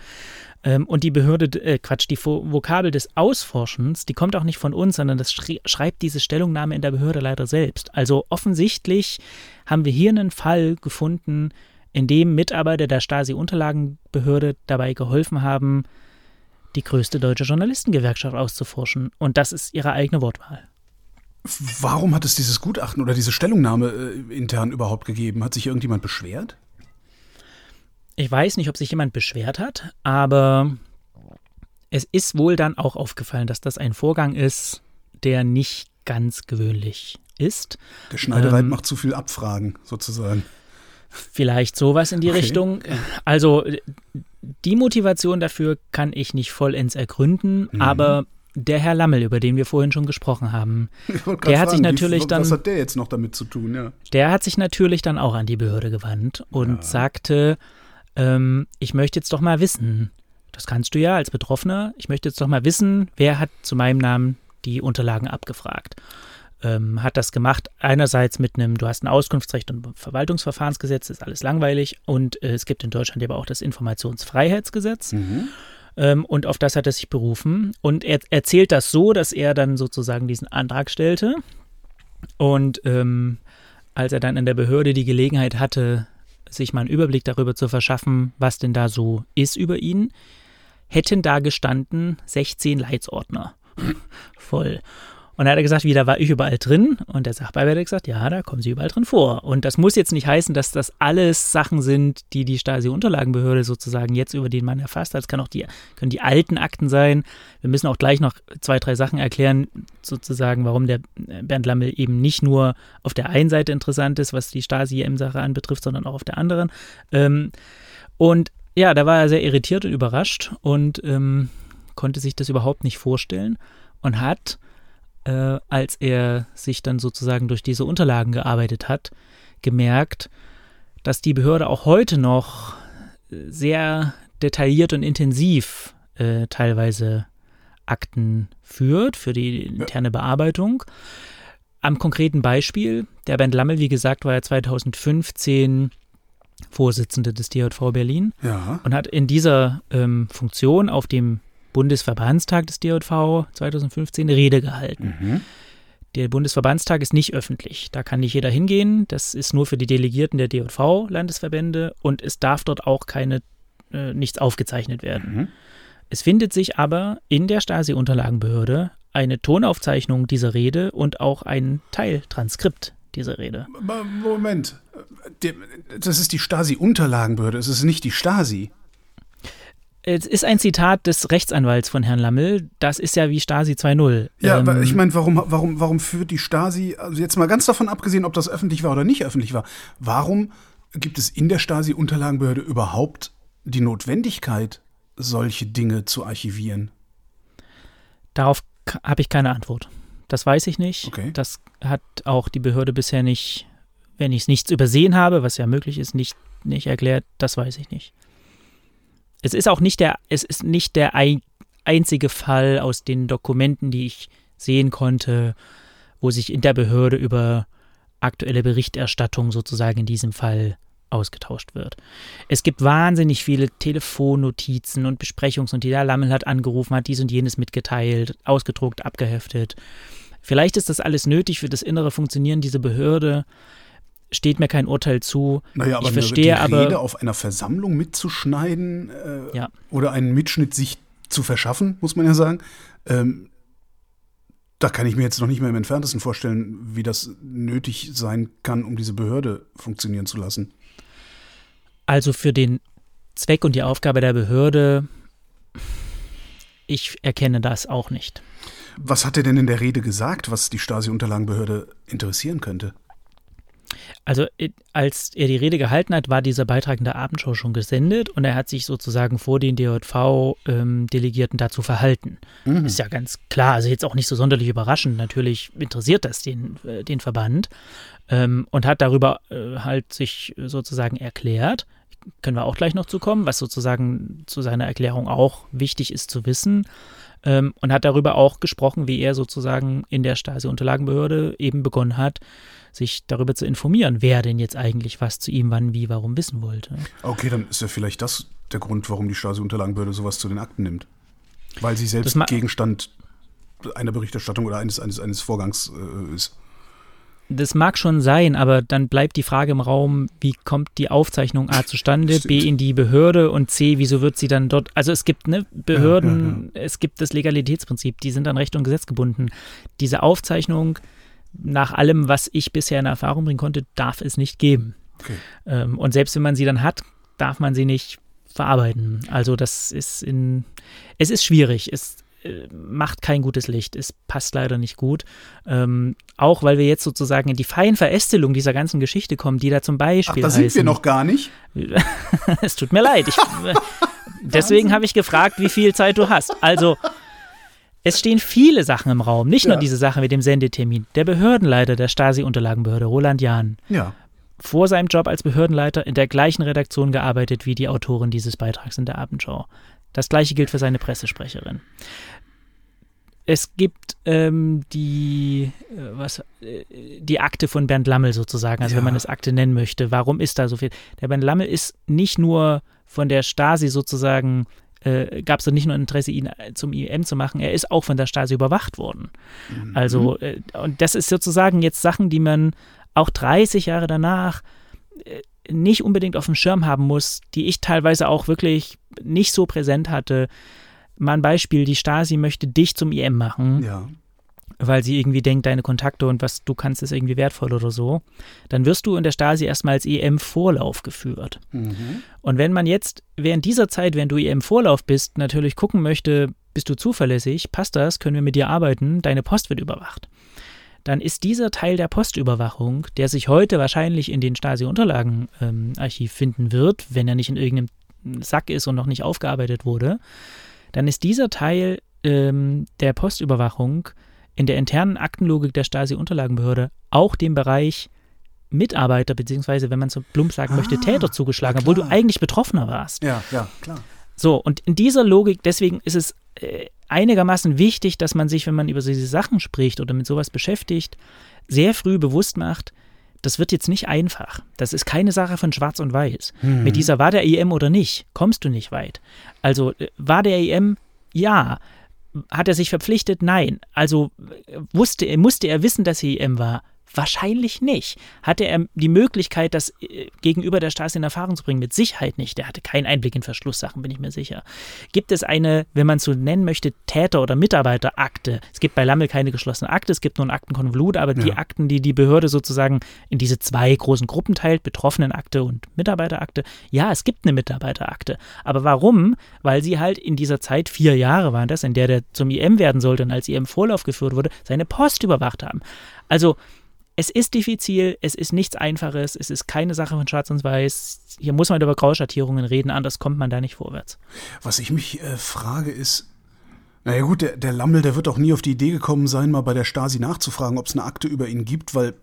Ähm, und die Behörde, äh, Quatsch, die Vokabel des Ausforschens, die kommt auch nicht von uns, sondern das schreibt diese Stellungnahme in der Behörde leider selbst. Also offensichtlich haben wir hier einen Fall gefunden, in dem Mitarbeiter der Stasi-Unterlagenbehörde dabei geholfen haben, die größte deutsche Journalistengewerkschaft auszuforschen. Und das ist ihre eigene Wortwahl. Warum hat es dieses Gutachten oder diese Stellungnahme äh, intern überhaupt gegeben? Hat sich irgendjemand beschwert? Ich weiß nicht, ob sich jemand beschwert hat, aber es ist wohl dann auch aufgefallen, dass das ein Vorgang ist, der nicht ganz gewöhnlich ist. Der Schneidereit ähm, macht zu viel Abfragen, sozusagen. Vielleicht sowas in die okay. Richtung. Also die Motivation dafür kann ich nicht vollends ergründen, mhm. aber der Herr Lammel, über den wir vorhin schon gesprochen haben, <laughs> der fragen, hat sich natürlich wie, dann. Was hat der jetzt noch damit zu tun, ja? Der hat sich natürlich dann auch an die Behörde gewandt und ja. sagte, ähm, ich möchte jetzt doch mal wissen, das kannst du ja als Betroffener, ich möchte jetzt doch mal wissen, wer hat zu meinem Namen die Unterlagen abgefragt ähm, hat das gemacht. Einerseits mit einem, du hast ein Auskunftsrecht und Verwaltungsverfahrensgesetz, ist alles langweilig. Und äh, es gibt in Deutschland aber auch das Informationsfreiheitsgesetz. Mhm. Ähm, und auf das hat er sich berufen. Und er erzählt das so, dass er dann sozusagen diesen Antrag stellte. Und ähm, als er dann in der Behörde die Gelegenheit hatte, sich mal einen Überblick darüber zu verschaffen, was denn da so ist über ihn, hätten da gestanden 16 Leitsordner <laughs> voll. Und da hat er gesagt, wie, da war ich überall drin. Und der Sachbearbeiter hat gesagt, ja, da kommen Sie überall drin vor. Und das muss jetzt nicht heißen, dass das alles Sachen sind, die die Stasi-Unterlagenbehörde sozusagen jetzt über den Mann erfasst hat. Es kann auch die, können die alten Akten sein. Wir müssen auch gleich noch zwei, drei Sachen erklären, sozusagen, warum der Bernd Lammel eben nicht nur auf der einen Seite interessant ist, was die Stasi-EM-Sache anbetrifft, sondern auch auf der anderen. Ähm, und ja, da war er sehr irritiert und überrascht und ähm, konnte sich das überhaupt nicht vorstellen und hat, äh, als er sich dann sozusagen durch diese Unterlagen gearbeitet hat, gemerkt, dass die Behörde auch heute noch sehr detailliert und intensiv äh, teilweise Akten führt für die interne Bearbeitung. Am konkreten Beispiel, der Bernd Lammel, wie gesagt, war ja 2015 Vorsitzende des DJV Berlin Ja. und hat in dieser ähm, Funktion auf dem Bundesverbandstag des DJV 2015 eine Rede gehalten. Mhm. Der Bundesverbandstag ist nicht öffentlich. Da kann nicht jeder hingehen. Das ist nur für die Delegierten der DJV-Landesverbände und es darf dort auch keine äh, nichts aufgezeichnet werden. Mhm. Es findet sich aber in der Stasi-Unterlagenbehörde eine Tonaufzeichnung dieser Rede und auch ein Teiltranskript dieser Rede. Moment. Der- Das ist die Stasi-Unterlagenbehörde, es ist nicht die Stasi. Es ist ein Zitat des Rechtsanwalts von Herrn Lammel. Das ist ja wie Stasi 2.0. Ja, Ähm, aber ich meine, warum, warum, warum führt die Stasi, also jetzt mal ganz davon abgesehen, ob das öffentlich war oder nicht öffentlich war, warum gibt es in der Stasi-Unterlagenbehörde überhaupt die Notwendigkeit, solche Dinge zu archivieren? Darauf habe ich keine Antwort. Das weiß ich nicht. Okay. Das hat auch die Behörde bisher nicht, wenn ich es nichts übersehen habe, was ja möglich ist, nicht, nicht erklärt. Das weiß ich nicht. Es ist auch nicht der, es ist nicht der ein, einzige Fall aus den Dokumenten, die ich sehen konnte, wo sich in der Behörde über aktuelle Berichterstattung sozusagen in diesem Fall ausgetauscht wird. Es gibt wahnsinnig viele Telefonnotizen und Besprechungsnotizen. Der Lammel hat angerufen, hat dies und jenes mitgeteilt, ausgedruckt, abgeheftet. Vielleicht ist das alles nötig für das innere Funktionieren dieser Behörde. Steht mir kein Urteil zu. Naja, aber ich verstehe die aber. Rede auf einer Versammlung mitzuschneiden äh, Ja. oder einen Mitschnitt sich zu verschaffen, muss man ja sagen, ähm, da kann ich mir jetzt noch nicht mehr im entferntesten vorstellen, wie das nötig sein kann, um diese Behörde funktionieren zu lassen. Also für den Zweck und die Aufgabe der Behörde, ich erkenne das auch nicht. Was hat er denn in der Rede gesagt, was die Stasi-Unterlagenbehörde interessieren könnte? Also äh, als er die Rede gehalten hat, war dieser Beitrag in der Abendshow schon gesendet und er hat sich sozusagen vor den DJV-Delegierten dazu verhalten. Mhm. Ist ja ganz klar, also jetzt auch nicht so sonderlich überraschend. Natürlich interessiert das den, äh, den Verband ähm, und hat darüber äh, halt sich sozusagen erklärt. Können wir auch gleich noch zu kommen, was sozusagen zu seiner Erklärung auch wichtig ist zu wissen. Ähm, und hat darüber auch gesprochen, wie er sozusagen in der Stasi-Unterlagenbehörde eben begonnen hat, sich darüber zu informieren, wer denn jetzt eigentlich was zu ihm, wann, wie, warum wissen wollte. Okay, dann ist ja vielleicht das der Grund, warum die Stasi-Unterlagenbehörde sowas zu den Akten nimmt. Weil sie selbst Gegenstand einer Berichterstattung oder eines, eines, eines Vorgangs äh, ist. Das mag schon sein, aber dann bleibt die Frage im Raum, wie kommt die Aufzeichnung A zustande, B in die Behörde und C, wieso wird sie dann dort, also es gibt ne, Behörden, es gibt das Legalitätsprinzip, die sind an Recht und Gesetz gebunden. Diese Aufzeichnung, nach allem, was ich bisher in Erfahrung bringen konnte, darf es nicht geben. Okay. Ähm, und selbst wenn man sie dann hat, darf man sie nicht verarbeiten. Also das ist in, es ist schwierig, es macht kein gutes Licht, es passt leider nicht gut. Ähm, auch weil wir jetzt sozusagen in die Feinverästelung dieser ganzen Geschichte kommen, die da zum Ach, Beispiel da sind wir noch gar nicht. <laughs> es tut mir leid. Ich, äh, deswegen habe ich gefragt, wie viel Zeit du hast. Also, es stehen viele Sachen im Raum, nicht nur Ja. diese Sache mit dem Sendetermin. Der Behördenleiter der Stasi-Unterlagenbehörde, Roland Jahn, Ja. vor seinem Job als Behördenleiter in der gleichen Redaktion gearbeitet wie die Autorin dieses Beitrags in der Abendschau. Das gleiche gilt für seine Pressesprecherin. Es gibt ähm, die, äh, was, äh, die Akte von Bernd Lammel sozusagen, also Ja. wenn man es Akte nennen möchte. Warum ist da so viel? Der Bernd Lammel ist nicht nur von der Stasi sozusagen, äh, gab es nicht nur Interesse, ihn äh, zum IM zu machen, er ist auch von der Stasi überwacht worden. Also, äh, und das ist sozusagen jetzt Sachen, die man auch 30 Jahre danach äh, nicht unbedingt auf dem Schirm haben muss, die ich teilweise auch wirklich nicht so präsent hatte. Mal ein Beispiel, die Stasi möchte dich zum IM machen. Ja. weil sie irgendwie denkt, deine Kontakte und was du kannst, ist irgendwie wertvoll oder so, dann wirst du in der Stasi erstmal als EM-Vorlauf geführt. Mhm. Und wenn man jetzt während dieser Zeit, wenn du EM-Vorlauf bist, natürlich gucken möchte, bist du zuverlässig, passt das, können wir mit dir arbeiten, deine Post wird überwacht. Dann ist dieser Teil der Postüberwachung, der sich heute wahrscheinlich in den Stasi-Unterlagenarchiv ähm, finden wird, wenn er nicht in irgendeinem Sack ist und noch nicht aufgearbeitet wurde, dann ist dieser Teil ähm, der Postüberwachung in der internen Aktenlogik der Stasi-Unterlagenbehörde auch dem Bereich Mitarbeiter, beziehungsweise, wenn man so plump sagen ah, möchte, Täter zugeschlagen, obwohl du eigentlich Betroffener warst. Ja, ja, klar. So, und in dieser Logik, deswegen ist es äh, einigermaßen wichtig, dass man sich, wenn man über diese Sachen spricht oder mit sowas beschäftigt, sehr früh bewusst macht, das wird jetzt nicht einfach. Das ist keine Sache von Schwarz und Weiß. Mhm. Mit dieser war der EM oder nicht, kommst du nicht weit. Also äh, war der EM, ja. Hat er sich verpflichtet? Nein. Also äh, wusste, musste er wissen, dass er EM war? Wahrscheinlich nicht. Hatte er die Möglichkeit, das äh, gegenüber der Stasi in Erfahrung zu bringen? Mit Sicherheit nicht. Der hatte keinen Einblick in Verschlusssachen, bin ich mir sicher. Gibt es eine, wenn man es so nennen möchte, Täter- oder Mitarbeiterakte? Es gibt bei Lammel keine geschlossene Akte, es gibt nur ein Aktenkonvolut, aber ja. die Akten, die die Behörde sozusagen in diese zwei großen Gruppen teilt, Betroffenenakte und Mitarbeiterakte, ja, es gibt eine Mitarbeiterakte. Aber warum? Weil sie halt in dieser Zeit, vier Jahre waren das, in der der zum IM werden sollte und als IM Vorlauf geführt wurde, seine Post überwacht haben. Also es ist diffizil, es ist nichts Einfaches, es ist keine Sache von Schwarz und Weiß. Hier muss man über Grauschattierungen reden, anders kommt man da nicht vorwärts. Was ich mich äh, frage ist, naja gut, der, der Lammel, der wird auch nie auf die Idee gekommen sein, mal bei der Stasi nachzufragen, ob es eine Akte über ihn gibt, weil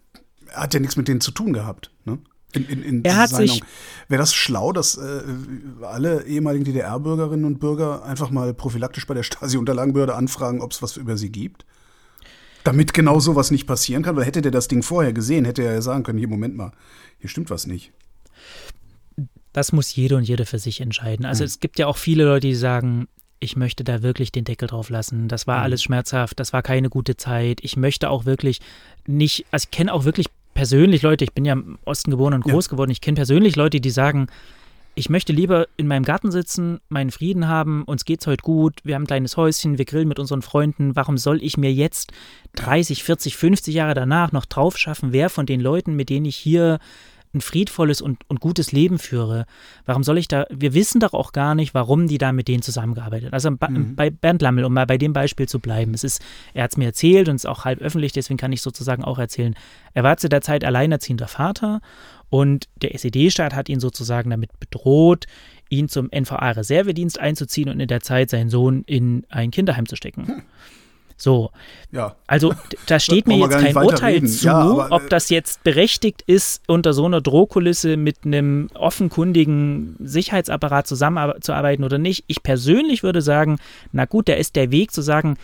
er hat ja nichts mit denen zu tun gehabt. Ne? In, in, in er hat sich Wäre das schlau, dass äh, alle ehemaligen DDR-Bürgerinnen und Bürger einfach mal prophylaktisch bei der Stasi-Unterlagenbehörde anfragen, ob es was über sie gibt? Damit genau sowas nicht passieren kann, weil hätte der das Ding vorher gesehen, hätte er ja sagen können, hier, Moment mal, hier stimmt was nicht. Das muss jede und jede für sich entscheiden. Also mhm. es gibt ja auch viele Leute, die sagen, ich möchte da wirklich den Deckel drauf lassen. Das war mhm. alles schmerzhaft, das war keine gute Zeit. Ich möchte auch wirklich nicht, also ich kenne auch wirklich persönlich Leute, ich bin ja im Osten geboren und groß ja. geworden, ich kenne persönlich Leute, die sagen, ich möchte lieber in meinem Garten sitzen, meinen Frieden haben, uns geht's heute gut, wir haben ein kleines Häuschen, wir grillen mit unseren Freunden. Warum soll ich mir jetzt 30, 40, 50 Jahre danach noch drauf schaffen, wer von den Leuten, mit denen ich hier ein friedvolles und, und gutes Leben führe. Warum soll ich da, wir wissen doch auch gar nicht, warum die da mit denen zusammengearbeitet. Also mhm. bei Bernd Lammel, um mal bei dem Beispiel zu bleiben, es ist, er hat es mir erzählt und es ist auch halb öffentlich, deswegen kann ich sozusagen auch erzählen. Er war zu der Zeit alleinerziehender Vater und der SED-Staat hat ihn sozusagen damit bedroht, ihn zum NVA-Reservedienst einzuziehen und in der Zeit seinen Sohn in ein Kinderheim zu stecken. Hm. So. Ja. Also da steht mir jetzt kein Urteil reden. zu, ja, aber, ob äh, das jetzt berechtigt ist, unter so einer Drohkulisse mit einem offenkundigen Sicherheitsapparat zusammenzuarbeiten oder nicht. Ich persönlich würde sagen, na gut, da ist der Weg zu sagen,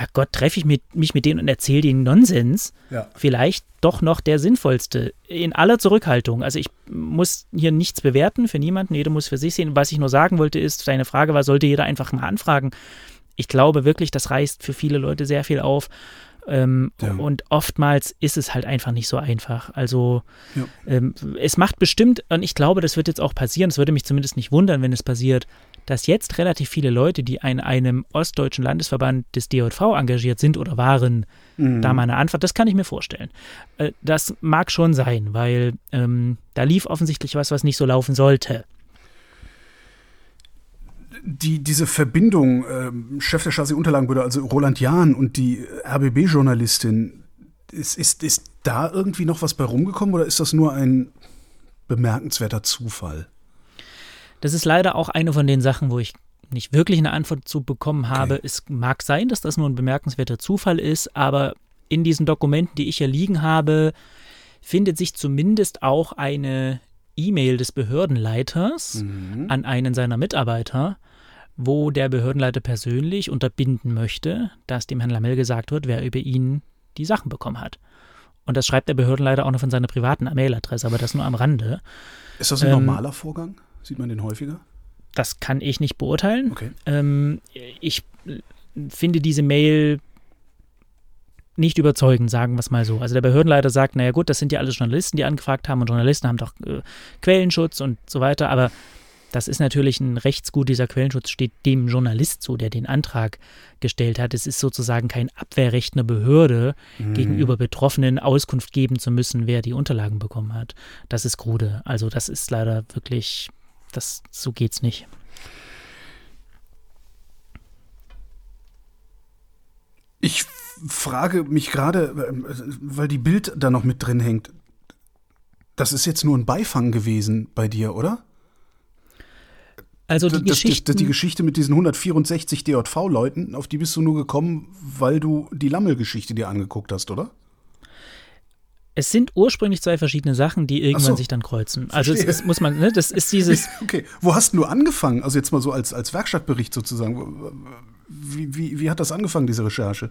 Herrgott, treffe ich mich mit denen und erzähle denen Nonsens, ja. vielleicht doch noch der sinnvollste. In aller Zurückhaltung. Also ich muss hier nichts bewerten für niemanden, jeder muss für sich sehen. Was ich nur sagen wollte ist, deine Frage war, sollte jeder einfach mal anfragen. Ich glaube wirklich, das reißt für viele Leute sehr viel auf. Ähm, ja. Und oftmals ist es halt einfach nicht so einfach. Also ja. ähm, es macht bestimmt, und ich glaube, das wird jetzt auch passieren, es würde mich zumindest nicht wundern, wenn es passiert, dass jetzt relativ viele Leute, die in einem ostdeutschen Landesverband des DJV engagiert sind oder waren, mhm. da mal eine Antwort, das kann ich mir vorstellen. Äh, das mag schon sein, weil ähm, da lief offensichtlich was, was nicht so laufen sollte. Die, diese Verbindung, äh, Chef der Stasi-Unterlagenbehörde, also Roland Jahn und die RBB-Journalistin, ist, ist, ist da irgendwie noch was bei rumgekommen oder ist das nur ein bemerkenswerter Zufall? Das ist leider auch eine von den Sachen, wo ich nicht wirklich eine Antwort zu bekommen habe. Okay. Es mag sein, dass das nur ein bemerkenswerter Zufall ist, aber in diesen Dokumenten, die ich hier liegen habe, findet sich zumindest auch eine E-Mail des Behördenleiters mhm. an einen seiner Mitarbeiter, wo der Behördenleiter persönlich unterbinden möchte, dass dem Herrn Lamell gesagt wird, wer über ihn die Sachen bekommen hat. Und das schreibt der Behördenleiter auch noch von seiner privaten Mailadresse, aber das nur am Rande. Ist das ein ähm, normaler Vorgang? Sieht man den häufiger? Das kann ich nicht beurteilen. Okay. Ähm, ich finde diese Mail nicht überzeugend, sagen wir es mal so. Also der Behördenleiter sagt, naja gut, das sind ja alles Journalisten, die angefragt haben und Journalisten haben doch äh, Quellenschutz und so weiter, aber Das ist natürlich ein Rechtsgut. Dieser Quellenschutz steht dem Journalist zu, der den Antrag gestellt hat. Es ist sozusagen kein Abwehrrecht einer Behörde, mhm. gegenüber Betroffenen Auskunft geben zu müssen, wer die Unterlagen bekommen hat. Das ist krude. Also das ist leider wirklich, das, so geht's nicht. Ich frage mich gerade, weil die Bild da noch mit drin hängt. Das ist jetzt nur ein Beifang gewesen bei dir, oder? Also die, das, das, die Geschichte mit diesen 164 DJV-Leuten, auf die bist du nur gekommen, weil du die Lammel-Geschichte dir angeguckt hast, oder? Es sind ursprünglich zwei verschiedene Sachen, die irgendwann so. sich dann kreuzen. Also es, es, muss man, ne, das ist dieses. <laughs> Okay, wo hast du angefangen? Also jetzt mal so als, als Werkstattbericht sozusagen. Wie, wie, wie hat das angefangen, diese Recherche?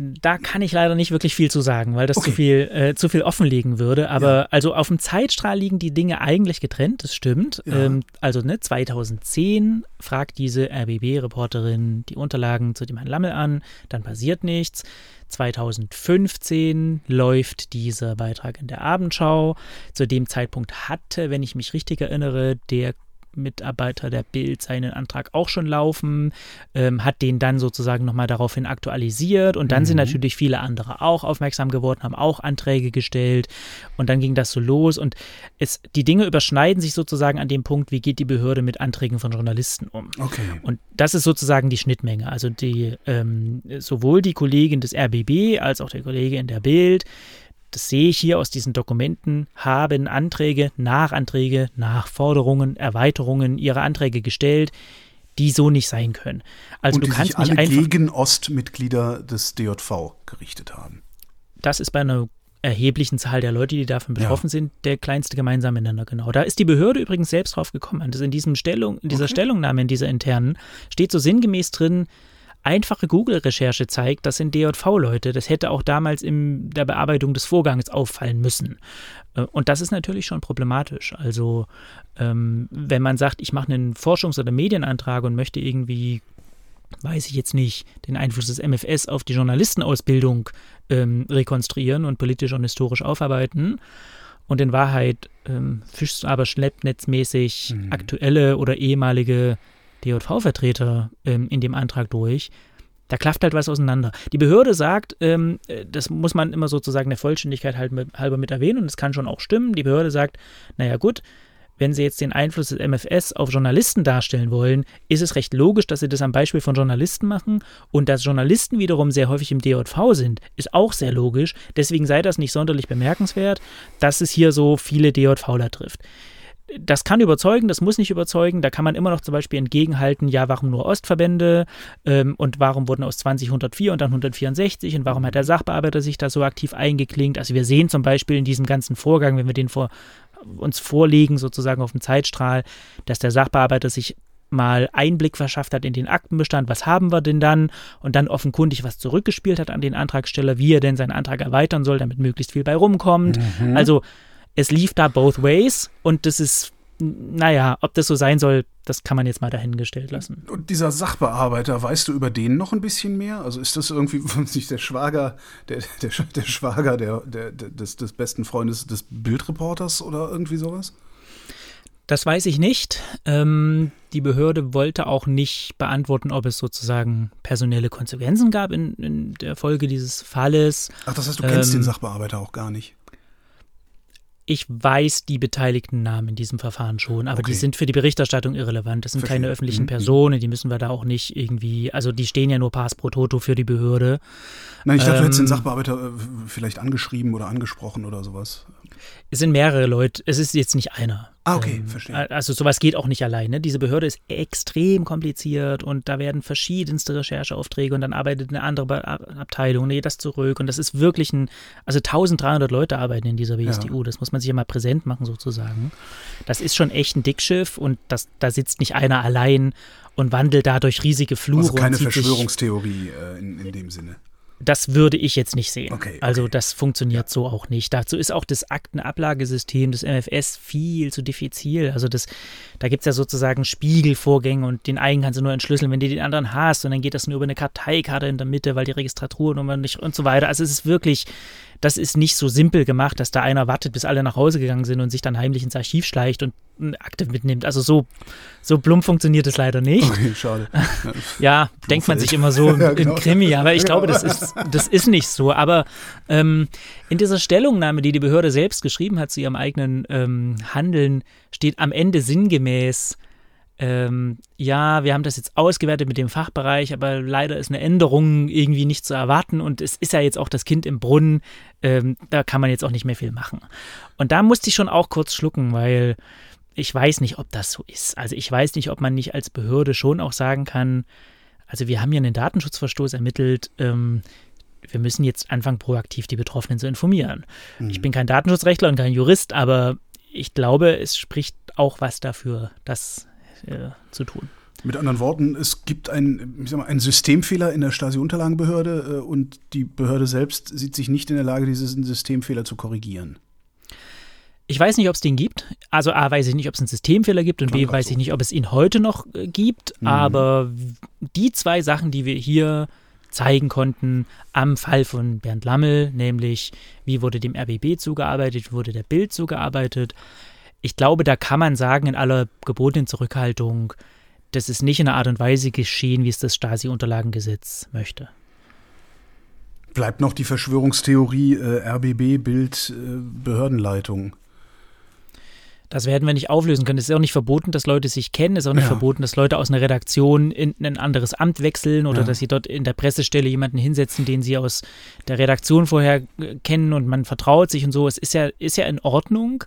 Da kann ich leider nicht wirklich viel zu sagen, weil das okay. zu viel äh, zu viel offenlegen würde. Aber ja. also auf dem Zeitstrahl liegen die Dinge eigentlich getrennt, das stimmt. Ja. Ähm, also ne, 2010 fragt diese RBB-Reporterin die Unterlagen zu dem Herrn Lammel an, dann passiert nichts. 2015 läuft dieser Beitrag in der Abendschau. Zu dem Zeitpunkt hatte, wenn ich mich richtig erinnere, der Mitarbeiter der Bild seinen Antrag auch schon laufen, ähm, hat den dann sozusagen nochmal daraufhin aktualisiert und dann mhm. sind natürlich viele andere auch aufmerksam geworden, haben auch Anträge gestellt und dann ging das so los und es, die Dinge überschneiden sich sozusagen an dem Punkt, wie geht die Behörde mit Anträgen von Journalisten um. Okay. Und das ist sozusagen die Schnittmenge. Also die ähm, sowohl die Kollegin des RBB als auch der Kollege in der Bild das sehe ich hier aus diesen Dokumenten, haben Anträge, Nachanträge, Nachforderungen, Erweiterungen ihrer Anträge gestellt, die so nicht sein können. Also Und du kannst sich alle nicht einfach, gegen Ostmitglieder des DJV gerichtet haben. Das ist bei einer erheblichen Zahl der Leute, die davon betroffen ja. sind, der kleinste gemeinsame Nenner, genau. Da ist die Behörde übrigens selbst drauf gekommen. Also in, diesem Stellung, in dieser okay. Stellungnahme, in dieser internen, steht so sinngemäß drin, einfache Google-Recherche zeigt, das sind DJV-Leute. Das hätte auch damals in der Bearbeitung des Vorgangs auffallen müssen. Äh, und das ist natürlich schon problematisch. Also, ähm, wenn man sagt, ich mache einen Forschungs- oder Medienantrag und möchte irgendwie weiß ich jetzt nicht, den Einfluss des MFS auf die Journalistenausbildung ähm, rekonstruieren und politisch und historisch aufarbeiten. Und in Wahrheit ähm, fischst du aber schleppnetzmäßig mhm. aktuelle oder ehemalige DJV-Vertreter ähm, in dem Antrag durch. Da klafft halt was auseinander. Die Behörde sagt, ähm, äh, das muss man immer sozusagen der Vollständigkeit halt mit, halber mit erwähnen und das kann schon auch stimmen. Die Behörde sagt, naja gut, wenn Sie jetzt den Einfluss des MFS auf Journalisten darstellen wollen, ist es recht logisch, dass Sie das am Beispiel von Journalisten machen. Und dass Journalisten wiederum sehr häufig im DJV sind, ist auch sehr logisch. Deswegen sei das nicht sonderlich bemerkenswert, dass es hier so viele DJVler trifft das kann überzeugen, das muss nicht überzeugen. Da kann man immer noch zum Beispiel entgegenhalten, ja, warum nur Ostverbände ähm, und warum wurden aus 20 104 und dann 164 und warum hat der Sachbearbeiter sich da so aktiv eingeklinkt. Also wir sehen zum Beispiel in diesem ganzen Vorgang, wenn wir den vor, uns vorlegen, sozusagen auf dem Zeitstrahl, dass der Sachbearbeiter sich mal Einblick verschafft hat in den Aktenbestand, was haben wir denn dann und dann offenkundig was zurückgespielt hat an den Antragsteller, wie er denn seinen Antrag erweitern soll, damit möglichst viel bei rumkommt. Mhm. Also es lief da both ways und das ist, naja, ob das so sein soll, das kann man jetzt mal dahingestellt lassen. Und dieser Sachbearbeiter, weißt du über den noch ein bisschen mehr? Also ist das irgendwie <laughs> nicht der Schwager, der, der, der Schwager der, der, des, des besten Freundes des Bildreporters oder irgendwie sowas? Das weiß ich nicht. Ähm, die Behörde wollte auch nicht beantworten, ob es sozusagen personelle Konsequenzen gab in, in der Folge dieses Falles. Ach, das heißt, du kennst ähm, den Sachbearbeiter auch gar nicht. Ich weiß die beteiligten Namen in diesem Verfahren schon, aber okay. die sind für die Berichterstattung irrelevant. Das sind Verstehe. keine öffentlichen mhm. Personen, die müssen wir da auch nicht irgendwie, also die stehen ja nur pass pro toto für die Behörde. Nein, ich dachte, ähm, du hättest den ähm, Sachbearbeiter äh, vielleicht angeschrieben oder angesprochen oder sowas. Es sind mehrere Leute, es ist jetzt nicht einer. Ah, okay, ähm, verstehe. Also sowas geht auch nicht alleine. Diese Behörde ist extrem kompliziert und da werden verschiedenste Rechercheaufträge und dann arbeitet eine andere Abteilung, nee, das zurück und das ist wirklich ein, also 1300 Leute arbeiten in dieser WSDU, ja. das muss man sich ja mal präsent machen sozusagen. Das ist schon echt ein Dickschiff und das, da sitzt nicht einer allein und wandelt dadurch riesige Flure. Also keine Verschwörungstheorie äh, in, in dem Sinne. Das würde ich jetzt nicht sehen. Okay, okay. Also das funktioniert so auch nicht. Dazu ist auch das Aktenablagesystem des MFS viel zu diffizil. Also das, da gibt es ja sozusagen Spiegelvorgänge und den einen kannst du nur entschlüsseln, wenn du den anderen hast und dann geht das nur über eine Karteikarte in der Mitte, weil die Registraturnummer nicht und so weiter. Also es ist wirklich, das ist nicht so simpel gemacht, dass da einer wartet, bis alle nach Hause gegangen sind und sich dann heimlich ins Archiv schleicht und eine Akte mitnimmt. Also so, so plump funktioniert es leider nicht. Okay, schade. <laughs> ja, denkt man sich immer so <laughs> ja, genau. im Krimi, aber ich glaube, das ist, <laughs> das ist nicht so. Aber ähm, in dieser Stellungnahme, die die Behörde selbst geschrieben hat zu ihrem eigenen ähm, Handeln, steht am Ende sinngemäß, ähm, ja, wir haben das jetzt ausgewertet mit dem Fachbereich, aber leider ist eine Änderung irgendwie nicht zu erwarten und es ist ja jetzt auch das Kind im Brunnen, ähm, da kann man jetzt auch nicht mehr viel machen. Und da musste ich schon auch kurz schlucken, weil ich weiß nicht, ob das so ist. Also ich weiß nicht, ob man nicht als Behörde schon auch sagen kann, also wir haben hier einen Datenschutzverstoß ermittelt, ähm, wir müssen jetzt anfangen, proaktiv die Betroffenen zu informieren. Mhm. Ich bin kein Datenschutzrechtler und kein Jurist, aber ich glaube, es spricht auch was dafür, das äh, zu tun. Mit anderen Worten, es gibt ein, ich sag mal, einen Systemfehler in der Stasi-Unterlagenbehörde äh, und die Behörde selbst sieht sich nicht in der Lage, diesen Systemfehler zu korrigieren. Ich weiß nicht, ob es den gibt. Also A, weiß ich nicht, ob es einen Systemfehler gibt und B, weiß so. ich nicht, ob es ihn heute noch äh, gibt. Mhm. Aber die zwei Sachen, die wir hier zeigen konnten am Fall von Bernd Lammel, nämlich wie wurde dem RBB zugearbeitet, wie wurde der Bild zugearbeitet, ich glaube, da kann man sagen, in aller gebotenen Zurückhaltung, das ist nicht in einer Art und Weise geschehen, wie es das Stasi-Unterlagengesetz möchte. Bleibt noch die Verschwörungstheorie äh, RBB, Bild, äh, Behördenleitung. Das werden wir nicht auflösen können. Es ist auch nicht verboten, dass Leute sich kennen. Es ist auch nicht ja. verboten, dass Leute aus einer Redaktion in ein anderes Amt wechseln oder ja. dass sie dort in der Pressestelle jemanden hinsetzen, den sie aus der Redaktion vorher äh, kennen und man vertraut sich und so. Es ist ja, ist ja in Ordnung.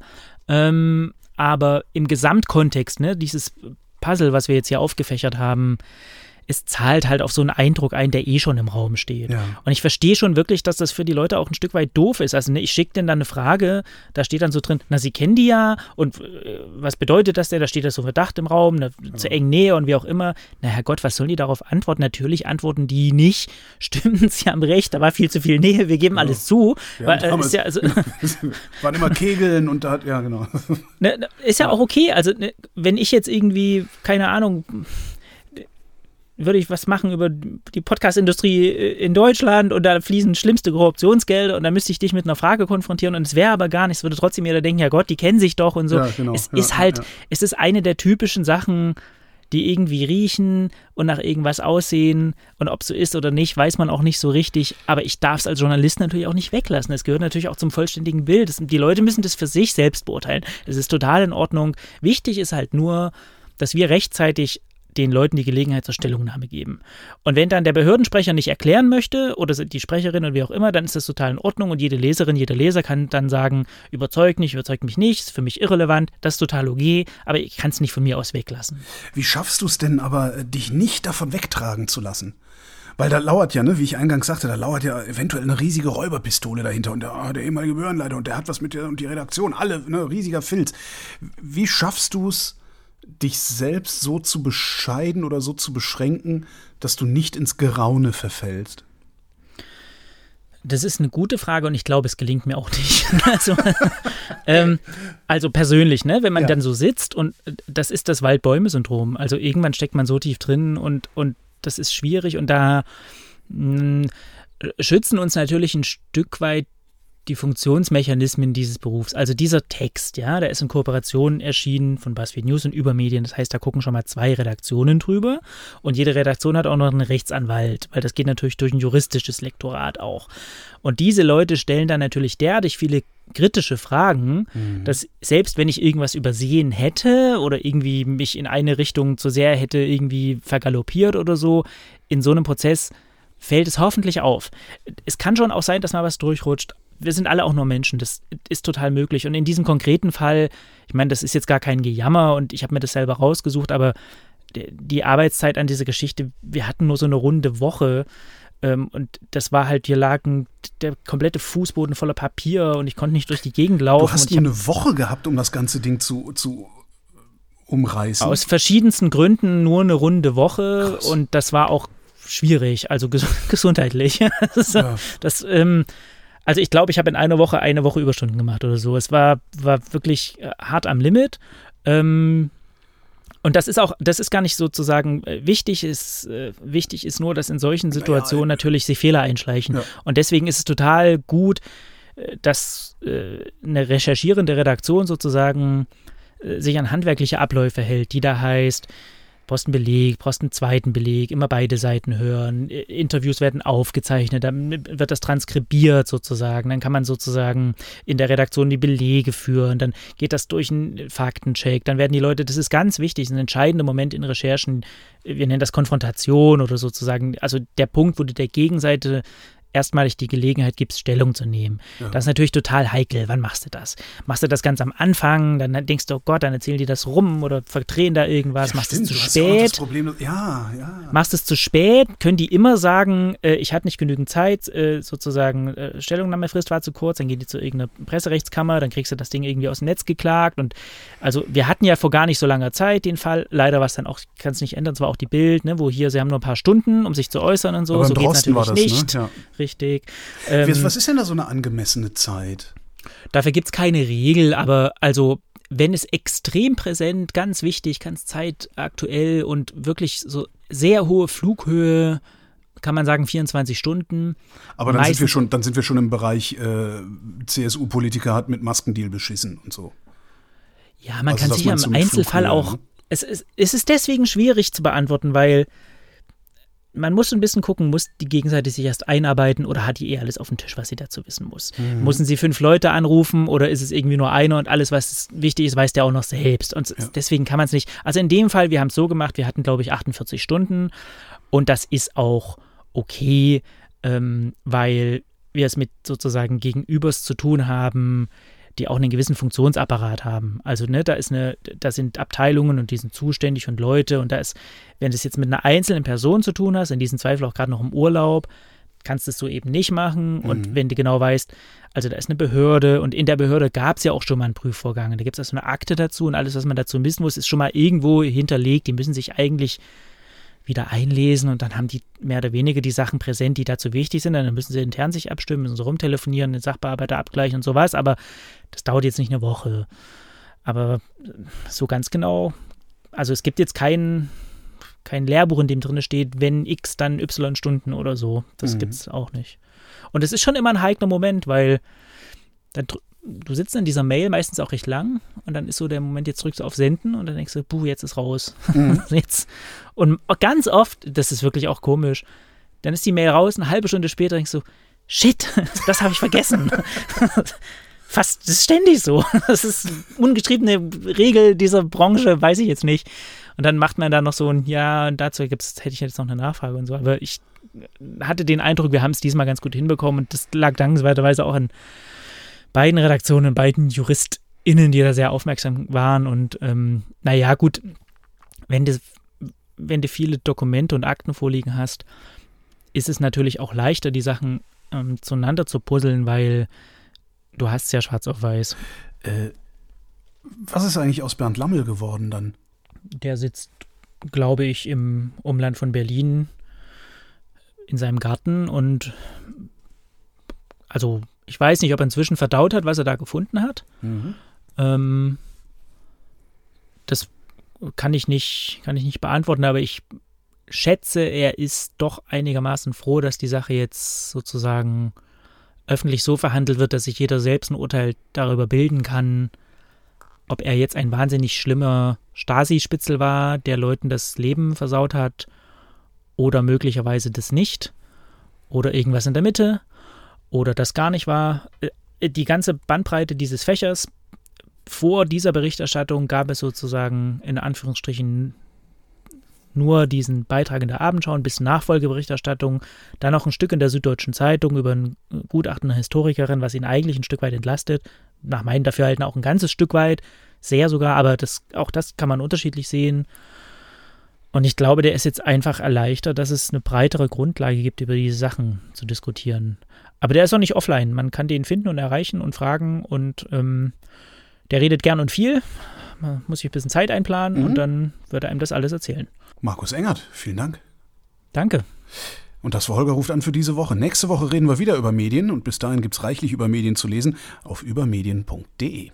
Ähm, aber im Gesamtkontext, ne, dieses Puzzle, was wir jetzt hier aufgefächert haben, es zahlt halt auf so einen Eindruck ein, der eh schon im Raum steht. Ja. Und ich verstehe schon wirklich, dass das für die Leute auch ein Stück weit doof ist. Also ne, ich schicke denen dann eine Frage, da steht dann so drin, na, sie kennen die ja und äh, was bedeutet das denn? Da steht das so Verdacht im Raum, ne, ja. zu eng Nähe und wie auch immer. Na Herrgott, was sollen die darauf antworten? Natürlich antworten die nicht, <laughs> stimmen, sie haben recht, da war viel zu viel Nähe, wir geben ja. alles zu. Weil, äh, ist ja, also, <laughs> <laughs> waren immer Kegeln und da hat, ja genau. Ne, ne ist ja auch okay, also ne, wenn ich jetzt irgendwie, keine Ahnung, würde ich was machen über die Podcast-Industrie äh, in Deutschland und da fließen schlimmste Korruptionsgelder und dann müsste ich dich mit einer Frage konfrontieren und es wäre aber gar nichts, würde trotzdem jeder denken, ja Gott, die kennen sich doch und so. Ja, genau, es ja, ist halt, ja. es ist eine der typischen Sachen, die irgendwie riechen und nach irgendwas aussehen und ob so ist oder nicht, weiß man auch nicht so richtig, aber ich darf es als Journalist natürlich auch nicht weglassen. Es gehört natürlich auch zum vollständigen Bild. Das, die Leute müssen das für sich selbst beurteilen. Es ist total in Ordnung. Wichtig ist halt nur, dass wir rechtzeitig den Leuten die Gelegenheit zur Stellungnahme geben. Und wenn dann der Behördensprecher nicht erklären möchte oder die Sprecherin oder wie auch immer, dann ist das total in Ordnung und jede Leserin, jeder Leser kann dann sagen, überzeugt nicht, überzeugt mich nicht, ist für mich irrelevant, das ist total okay, aber ich kann es nicht von mir aus weglassen. Wie schaffst du es denn aber, äh, dich nicht davon wegtragen zu lassen? Weil da lauert ja, ne, wie ich eingangs sagte, da lauert ja eventuell eine riesige Räuberpistole dahinter und der, ah, der ehemalige Behördenleiter und der hat was mit der und die Redaktion, alle, ne, riesiger Filz. Wie schaffst du es, dich selbst so zu bescheiden oder so zu beschränken, dass du nicht ins Geraune verfällst? Das ist eine gute Frage und ich glaube, es gelingt mir auch nicht. <laughs> also, ähm, also, persönlich, ne, wenn man ja. dann so sitzt und das ist das Waldbäume-Syndrom. Also irgendwann steckt man so tief drin und, und das ist schwierig und da mh, hm, schützen uns natürlich ein Stück weit die Funktionsmechanismen dieses Berufs. Also dieser Text, ja, der ist in Kooperation erschienen von BuzzFeed News und Übermedien. Das heißt, da gucken schon mal zwei Redaktionen drüber und jede Redaktion hat auch noch einen Rechtsanwalt, weil das geht natürlich durch ein juristisches Lektorat auch. Und diese Leute stellen dann natürlich derartig viele kritische Fragen, mhm. dass selbst wenn ich irgendwas übersehen hätte oder irgendwie mich in eine Richtung zu sehr hätte irgendwie vergaloppiert oder so, in so einem Prozess fällt es hoffentlich auf. Es kann schon auch sein, dass mal was durchrutscht, wir sind alle auch nur Menschen, das ist total möglich. Und in diesem konkreten Fall, ich meine, das ist jetzt gar kein Gejammer und ich habe mir das selber rausgesucht, aber die Arbeitszeit an dieser Geschichte, wir hatten nur so eine runde Woche. Ähm, und das war halt, hier lagen der komplette Fußboden voller Papier und ich konnte nicht durch die Gegend laufen. Du hast nur eine Woche gehabt, um das ganze Ding zu, zu umreißen. Aus verschiedensten Gründen nur eine runde Woche Krass. und das war auch schwierig, also ges <laughs> gesundheitlich. <laughs> das, ja. das ähm, also ich glaube, ich habe in einer Woche eine Woche Überstunden gemacht oder so. Es war, war wirklich äh, hart am Limit. Ähm, und das ist auch, das ist gar nicht sozusagen äh, wichtig. Ist, äh, wichtig ist nur, dass in solchen Situationen ja, natürlich sich Fehler einschleichen. Ja. Und deswegen ist es total gut, äh, dass äh, eine recherchierende Redaktion sozusagen äh, sich an handwerkliche Abläufe hält, die da heißt, brauchst einen Beleg, brauchst einen zweiten Beleg, immer beide Seiten hören, Interviews werden aufgezeichnet, dann wird das transkribiert sozusagen, dann kann man sozusagen in der Redaktion die Belege führen, dann geht das durch einen Faktencheck, dann werden die Leute, das ist ganz wichtig, ein entscheidender Moment in Recherchen, wir nennen das Konfrontation oder sozusagen, also der Punkt, wo du der Gegenseite erstmalig die Gelegenheit gibst, Stellung zu nehmen. Ja. Das ist natürlich total heikel. Wann machst du das? Machst du das ganz am Anfang, dann denkst du, oh Gott, dann erzählen die das rum oder verdrehen da irgendwas. Ja, machst du es zu spät? Ja, ja. Machst es zu spät? Können die immer sagen, äh, ich hatte nicht genügend Zeit, äh, sozusagen äh, Stellungnahmefrist war zu kurz, dann gehen die zu irgendeiner Presserechtskammer, dann kriegst du das Ding irgendwie aus dem Netz geklagt und also wir hatten ja vor gar nicht so langer Zeit den Fall, leider war es dann auch, kann es nicht ändern, zwar auch die Bild, ne, wo hier, sie haben nur ein paar Stunden, um sich zu äußern und so, Aber so geht es natürlich das, nicht. Ne? Ja richtig. Ähm, was ist denn da so eine angemessene Zeit? Dafür gibt es keine Regel, aber also wenn es extrem präsent, ganz wichtig, ganz zeitaktuell und wirklich so sehr hohe Flughöhe, kann man sagen 24 Stunden. Aber dann sind wir schon, dann sind wir schon im Bereich äh, CSU-Politiker hat mit Maskendeal beschissen und so. Ja, man also, kann sich ja im Einzelfall Flughöhe, auch. Ne? Es, es, es ist deswegen schwierig zu beantworten, weil man muss ein bisschen gucken, muss die Gegenseite sich erst einarbeiten oder hat die eh alles auf dem Tisch, was sie dazu wissen muss? Mhm. Müssen sie fünf Leute anrufen oder ist es irgendwie nur einer und alles, was wichtig ist, weiß der auch noch selbst? Und ja. deswegen kann man es nicht. Also in dem Fall, wir haben es so gemacht, wir hatten, glaube ich, 48 Stunden und das ist auch okay, ähm, weil wir es mit sozusagen Gegenübers zu tun haben, die auch einen gewissen Funktionsapparat haben. Also, ne, da ist eine, da sind Abteilungen und die sind zuständig und Leute und da ist, wenn du es jetzt mit einer einzelnen Person zu tun hast, in diesem Zweifel auch gerade noch im Urlaub, kannst du es so eben nicht machen. Mhm. Und wenn du genau weißt, also da ist eine Behörde und in der Behörde gab es ja auch schon mal einen Prüfvorgang. Da gibt es also eine Akte dazu und alles, was man dazu wissen muss, ist schon mal irgendwo hinterlegt. Die müssen sich eigentlich wieder einlesen und dann haben die mehr oder weniger die Sachen präsent, die dazu wichtig sind. Dann müssen sie intern sich abstimmen, müssen sie rumtelefonieren, den Sachbearbeiter abgleichen und sowas. Aber das dauert jetzt nicht eine Woche. Aber so ganz genau, also es gibt jetzt kein, kein Lehrbuch, in dem drin steht, wenn X dann Y Stunden oder so. Das mhm. gibt es auch nicht. Und es ist schon immer ein heikler Moment, weil dann du sitzt in dieser Mail meistens auch recht lang und dann ist so der Moment, jetzt drückst du auf Senden und dann denkst du, puh, jetzt ist raus. Mhm. <laughs> jetzt. Und ganz oft, das ist wirklich auch komisch, dann ist die Mail raus, eine halbe Stunde später denkst du, shit, <laughs> das habe ich vergessen. <laughs> Fast, das ist ständig so. Das ist ungeschriebene Regel dieser Branche, weiß ich jetzt nicht. Und dann macht man da noch so ein, ja, dazu gibt's, hätte ich jetzt noch eine Nachfrage und so. Aber ich hatte den Eindruck, wir haben es diesmal ganz gut hinbekommen und das lag dankenswerterweise auch an beiden Redaktionen, beiden JuristInnen, die da sehr aufmerksam waren. Und ähm, naja, gut, wenn du, wenn du viele Dokumente und Akten vorliegen hast, ist es natürlich auch leichter, die Sachen ähm, zueinander zu puzzeln, weil du hast ja schwarz auf weiß. Äh, was ist eigentlich aus Bernd Lammel geworden dann? Der sitzt, glaube ich, im Umland von Berlin in seinem Garten und also ich weiß nicht, ob er inzwischen verdaut hat, was er da gefunden hat. Mhm. Ähm, das kann ich nicht, kann ich nicht beantworten, aber ich schätze, er ist doch einigermaßen froh, dass die Sache jetzt sozusagen öffentlich so verhandelt wird, dass sich jeder selbst ein Urteil darüber bilden kann, ob er jetzt ein wahnsinnig schlimmer Stasi-Spitzel war, der Leuten das Leben versaut hat, oder möglicherweise das nicht, oder irgendwas in der Mitte oder das gar nicht war. Äh, die ganze Bandbreite dieses Fächers vor dieser Berichterstattung gab es sozusagen in Anführungsstrichen nur diesen Beitrag in der Abendschau bis Nachfolgeberichterstattung, dann noch ein Stück in der Süddeutschen Zeitung über ein Gutachten einer Historikerin, was ihn eigentlich ein Stück weit entlastet. Nach meinem Dafürhalten auch ein ganzes Stück weit, sehr sogar, aber das, auch das kann man unterschiedlich sehen. Und ich glaube, der ist jetzt einfach erleichtert, dass es eine breitere Grundlage gibt, über diese Sachen zu diskutieren. Aber der ist auch nicht offline. Man kann den finden und erreichen und fragen und ähm, der redet gern und viel. Man muss sich ein bisschen Zeit einplanen mhm. und dann wird er einem das alles erzählen. Markus Engert, vielen Dank. Danke. Und das war Holger ruft an für diese Woche. Nächste Woche reden wir wieder über Medien und bis dahin gibt es reichlich über Medien zu lesen auf übermedien.de.